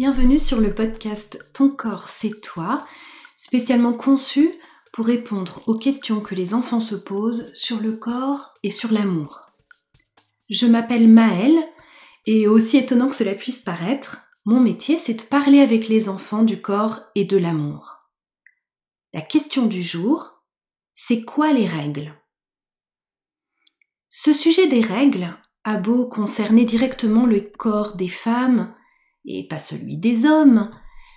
Bienvenue sur le podcast Ton corps, c'est toi, spécialement conçu pour répondre aux questions que les enfants se posent sur le corps et sur l'amour. Je m'appelle Maëlle et aussi étonnant que cela puisse paraître, mon métier c'est de parler avec les enfants du corps et de l'amour. La question du jour, c'est quoi les règles? Ce sujet des règles a beau concerner directement le corps des femmes, et pas celui des hommes,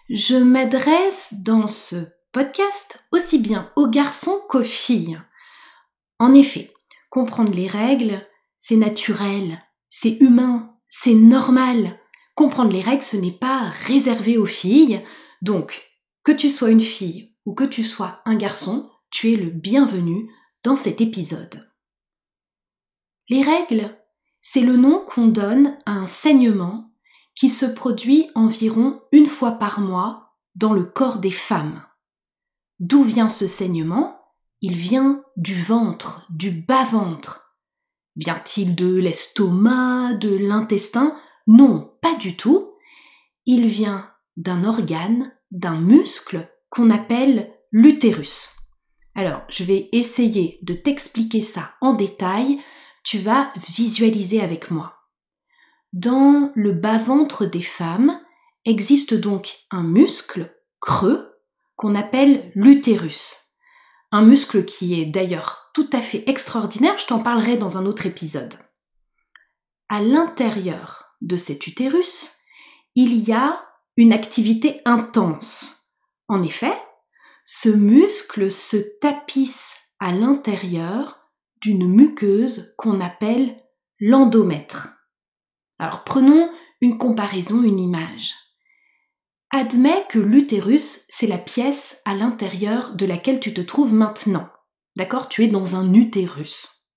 je m'adresse dans ce podcast aussi bien aux garçons qu'aux filles. En effet, comprendre les règles, c'est naturel, c'est humain, c'est normal. Comprendre les règles, ce n'est pas réservé aux filles, donc que tu sois une fille ou que tu sois un garçon, tu es le bienvenu dans cet épisode. Les règles, c'est le nom qu'on donne à un saignement qui se produit environ une fois par mois dans le corps des femmes. D'où vient ce saignement? Il vient du ventre, du bas-ventre. Vient-il de l'estomac, de l'intestin? Non, pas du tout. Il vient d'un organe, d'un muscle qu'on appelle l'utérus. Alors, je vais essayer de t'expliquer ça en détail. Tu vas visualiser avec moi. Dans le bas-ventre des femmes existe donc un muscle creux qu'on appelle l'utérus. Un muscle qui est d'ailleurs tout à fait extraordinaire, je t'en parlerai dans un autre épisode. À l'intérieur de cet utérus, il y a une activité intense. En effet, ce muscle se tapisse à l'intérieur d'une muqueuse qu'on appelle l'endomètre. Alors prenons une comparaison, une image. Admets que l'utérus, c'est la pièce à l'intérieur de laquelle tu te trouves maintenant. D'accord? Tu es dans un utérus.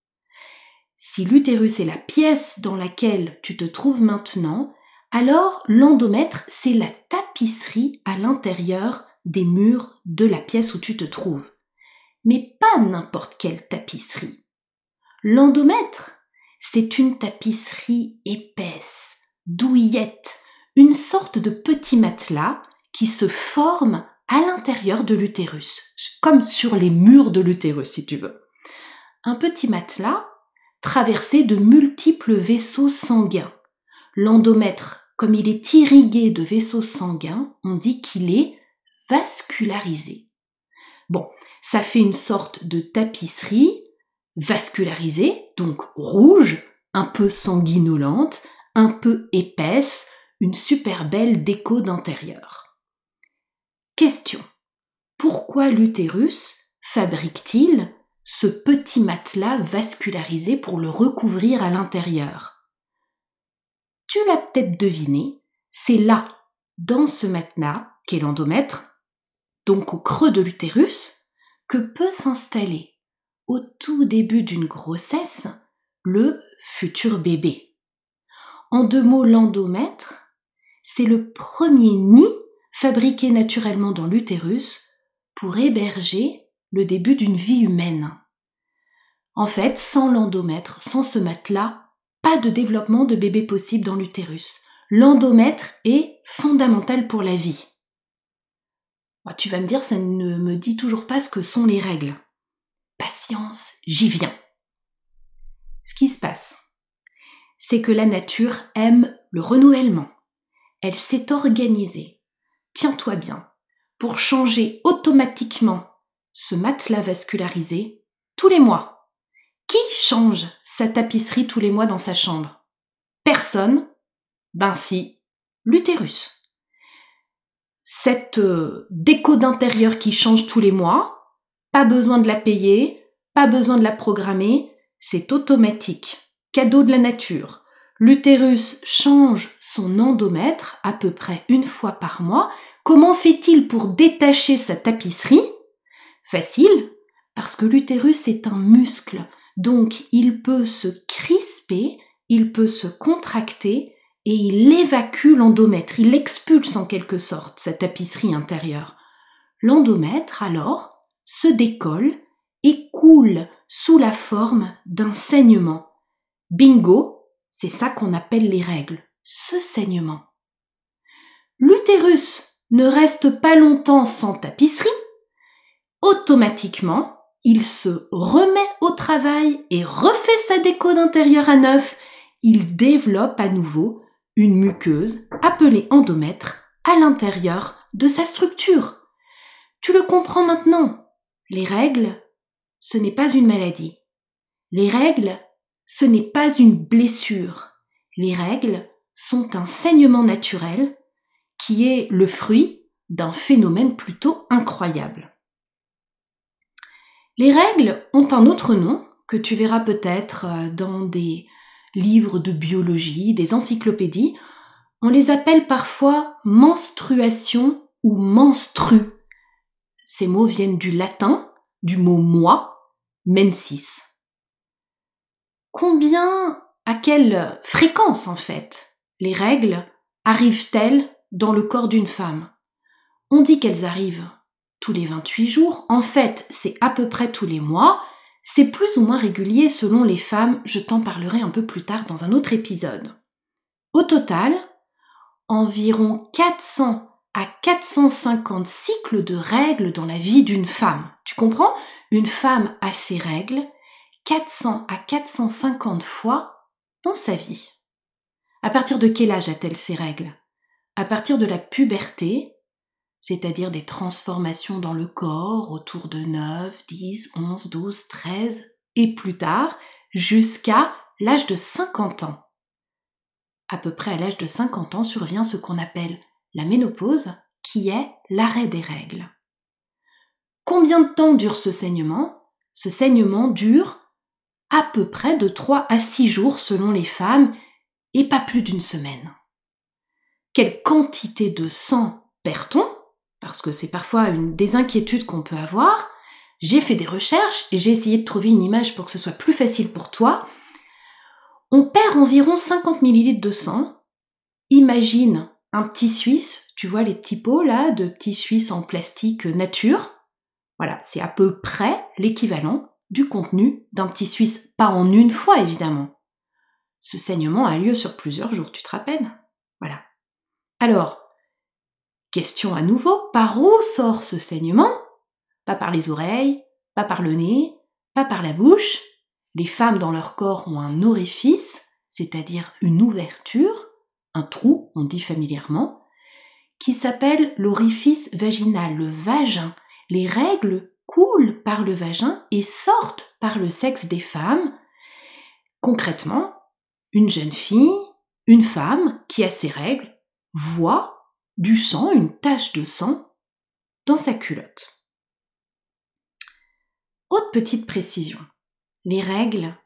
Si l'utérus est la pièce dans laquelle tu te trouves maintenant, alors l'endomètre, c'est la tapisserie à l'intérieur des murs de la pièce où tu te trouves. Mais pas n'importe quelle tapisserie. L'endomètre, c'est une tapisserie épaisse, douillette, une sorte de petit matelas qui se forme à l'intérieur de l'utérus, comme sur les murs de l'utérus si tu veux. Un petit matelas traversé de multiples vaisseaux sanguins. L'endomètre, comme il est irrigué de vaisseaux sanguins, on dit qu'il est vascularisé. Bon, ça fait une sorte de tapisserie vascularisée, donc rouge, un peu sanguinolente, un peu épaisse, une super belle déco d'intérieur. Question. Pourquoi l'utérus fabrique-t-il ce petit matelas vascularisé pour le recouvrir à l'intérieur? Tu l'as peut-être deviné, c'est là, dans ce matelas, qu'est l'endomètre, donc au creux de l'utérus, que peut s'installer au tout début d'une grossesse le futur bébé. En deux mots, l'endomètre, c'est le premier nid fabriqué naturellement dans l'utérus pour héberger le début d'une vie humaine. En fait, sans l'endomètre, sans ce matelas, pas de développement de bébé possible dans l'utérus. L'endomètre est fondamental pour la vie. Ah, tu vas me dire, ça ne me dit toujours pas ce que sont les règles j'y viens. Ce qui se passe, c'est que la nature aime le renouvellement. Elle s'est organisée, tiens-toi bien, pour changer automatiquement ce matelas vascularisé tous les mois. Qui change sa tapisserie tous les mois dans sa chambre? Personne. Ben si, l'utérus. Cette euh, déco d'intérieur qui change tous les mois, pas besoin de la payer, pas besoin de la programmer, c'est automatique. Cadeau de la nature. L'utérus change son endomètre à peu près une fois par mois. Comment fait-il pour détacher sa tapisserie? Facile, parce que l'utérus est un muscle, donc il peut se crisper, il peut se contracter et il évacue l'endomètre, il expulse en quelque sorte sa tapisserie intérieure. L'endomètre, alors, se décolle et coule sous la forme d'un saignement. Bingo, c'est ça qu'on appelle les règles, ce saignement. l'utérus ne reste pas longtemps sans tapisserie, automatiquement, il se remet au travail et refait sa déco d'intérieur à neuf. Il développe à nouveau une muqueuse appelée endomètre à l'intérieur de sa structure. Tu le comprends maintenant. Les règles, ce n'est pas une maladie. Les règles, ce n'est pas une blessure. Les règles sont un saignement naturel qui est le fruit d'un phénomène plutôt incroyable. Les règles ont un autre nom que tu verras peut-être euh, dans des livres de biologie, des encyclopédies. On les appelle parfois menstruation ou menstru. Ces mots viennent du latin, du mot moi, mensis. Combien, à quelle fréquence en fait, les règles arrivent-elles dans le corps d'une femme? On dit qu'elles arrivent tous les 28 jours. En fait, c'est à peu près tous les mois. C'est plus ou moins régulier selon les femmes, je t'en parlerai un peu plus tard dans un autre épisode. Au total, environ 400 à 450 cycles de règles dans la vie d'une femme. Tu comprends? Une femme a ses règles 400 à 450 fois dans sa vie. À partir de quel âge a-t-elle ses règles? À partir de la puberté, c'est-à-dire des transformations dans le corps autour de 9, 10, 11, 12, 13 et plus tard jusqu'à l'âge de 50 ans. À peu près à l'âge de 50 ans survient ce qu'on appelle la ménopause, qui est l'arrêt des règles. Combien de temps dure ce saignement? Ce saignement dure à peu près de 3 à 6 jours selon les femmes et pas plus d'une semaine. Quelle quantité de sang perd-on? Parce que c'est parfois une des inquiétudes qu'on peut avoir. J'ai fait des recherches et j'ai essayé de trouver une image pour que ce soit plus facile pour toi. On perd environ 50 ml de sang. Imagine un petit Suisse, tu vois les petits pots là de petits Suisses en plastique nature. Voilà, c'est à peu près l'équivalent du contenu d'un petit Suisse, pas en une fois évidemment. Ce saignement a lieu sur plusieurs jours, tu te rappelles? Voilà. Alors, Question à nouveau, par où sort ce saignement? Pas par les oreilles, pas par le nez, pas par la bouche. Les femmes dans leur corps ont un orifice, c'est-à-dire une ouverture, un trou, on dit familièrement, qui s'appelle l'orifice vaginal, le vagin. Les règles coulent par le vagin et sortent par le sexe des femmes. Concrètement, une jeune fille, une femme qui a ses règles, voit du sang, une tache de sang, dans sa culotte. Autre petite précision, les règles,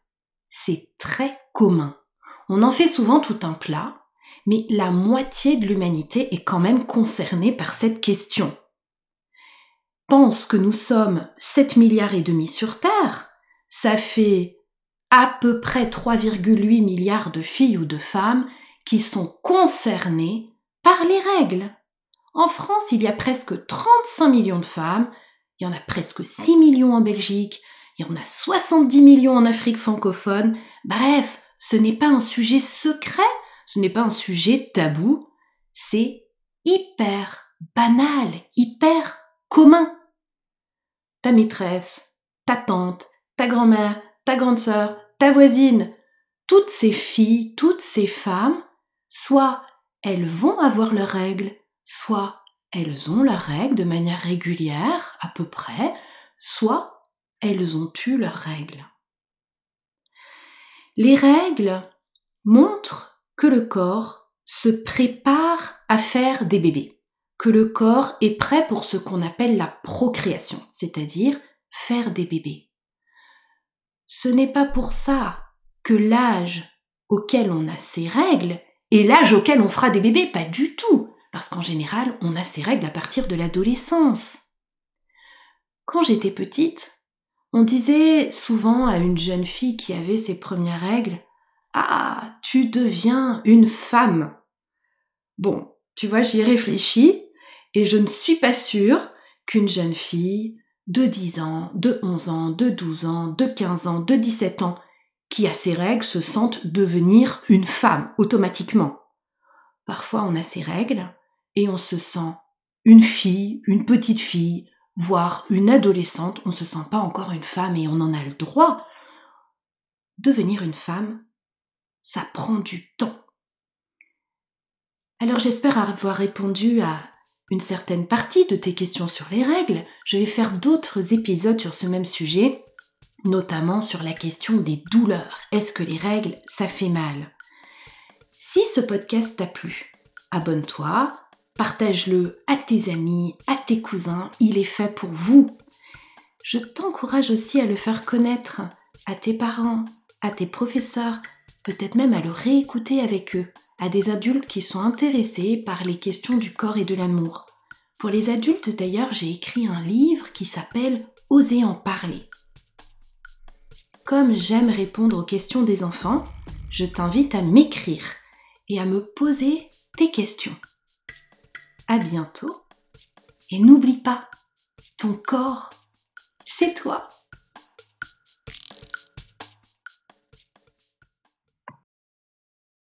c'est très commun. On en fait souvent tout un plat, mais la moitié de l'humanité est quand même concernée par cette question. Pense que nous sommes 7 milliards et demi sur Terre, ça fait à peu près 3,8 milliards de filles ou de femmes qui sont concernées par les règles. En France, il y a presque 35 millions de femmes, il y en a presque 6 millions en Belgique, il y en a 70 millions en Afrique francophone. Bref, ce n'est pas un sujet secret, ce n'est pas un sujet tabou, c'est hyper banal, hyper commun. Ta maîtresse, ta tante, ta grand-mère, ta grande sœur, ta voisine, toutes ces filles, toutes ces femmes, soit elles vont avoir leurs règles, soit elles ont leurs règles de manière régulière, à peu près, soit elles ont eu leurs règles. Les règles montrent que le corps se prépare à faire des bébés, que le corps est prêt pour ce qu'on appelle la procréation, c'est-à-dire faire des bébés. Ce n'est pas pour ça que l'âge auquel on a ces règles et l'âge auquel on fera des bébés, pas du tout, parce qu'en général, on a ces règles à partir de l'adolescence. Quand j'étais petite, on disait souvent à une jeune fille qui avait ses premières règles Ah, tu deviens une femme. Bon, tu vois, j'y réfléchis et je ne suis pas sûre qu'une jeune fille de 10 ans, de 11 ans, de 12 ans, de 15 ans, de 17 ans qui a ses règles se sentent devenir une femme automatiquement. Parfois on a ses règles et on se sent une fille, une petite fille, voire une adolescente, on ne se sent pas encore une femme et on en a le droit. Devenir une femme, ça prend du temps. Alors j'espère avoir répondu à une certaine partie de tes questions sur les règles. Je vais faire d'autres épisodes sur ce même sujet, notamment sur la question des douleurs. Est-ce que les règles, ça fait mal? Si ce podcast t'a plu, abonne-toi, partage-le à tes amis, à tes cousins, il est fait pour vous. Je t'encourage aussi à le faire connaître à tes parents, à tes professeurs, peut-être même à le réécouter avec eux à des adultes qui sont intéressés par les questions du corps et de l'amour. Pour les adultes d'ailleurs, j'ai écrit un livre qui s'appelle Oser en parler. Comme j'aime répondre aux questions des enfants, je t'invite à m'écrire et à me poser tes questions. À bientôt et n'oublie pas, ton corps, c'est toi.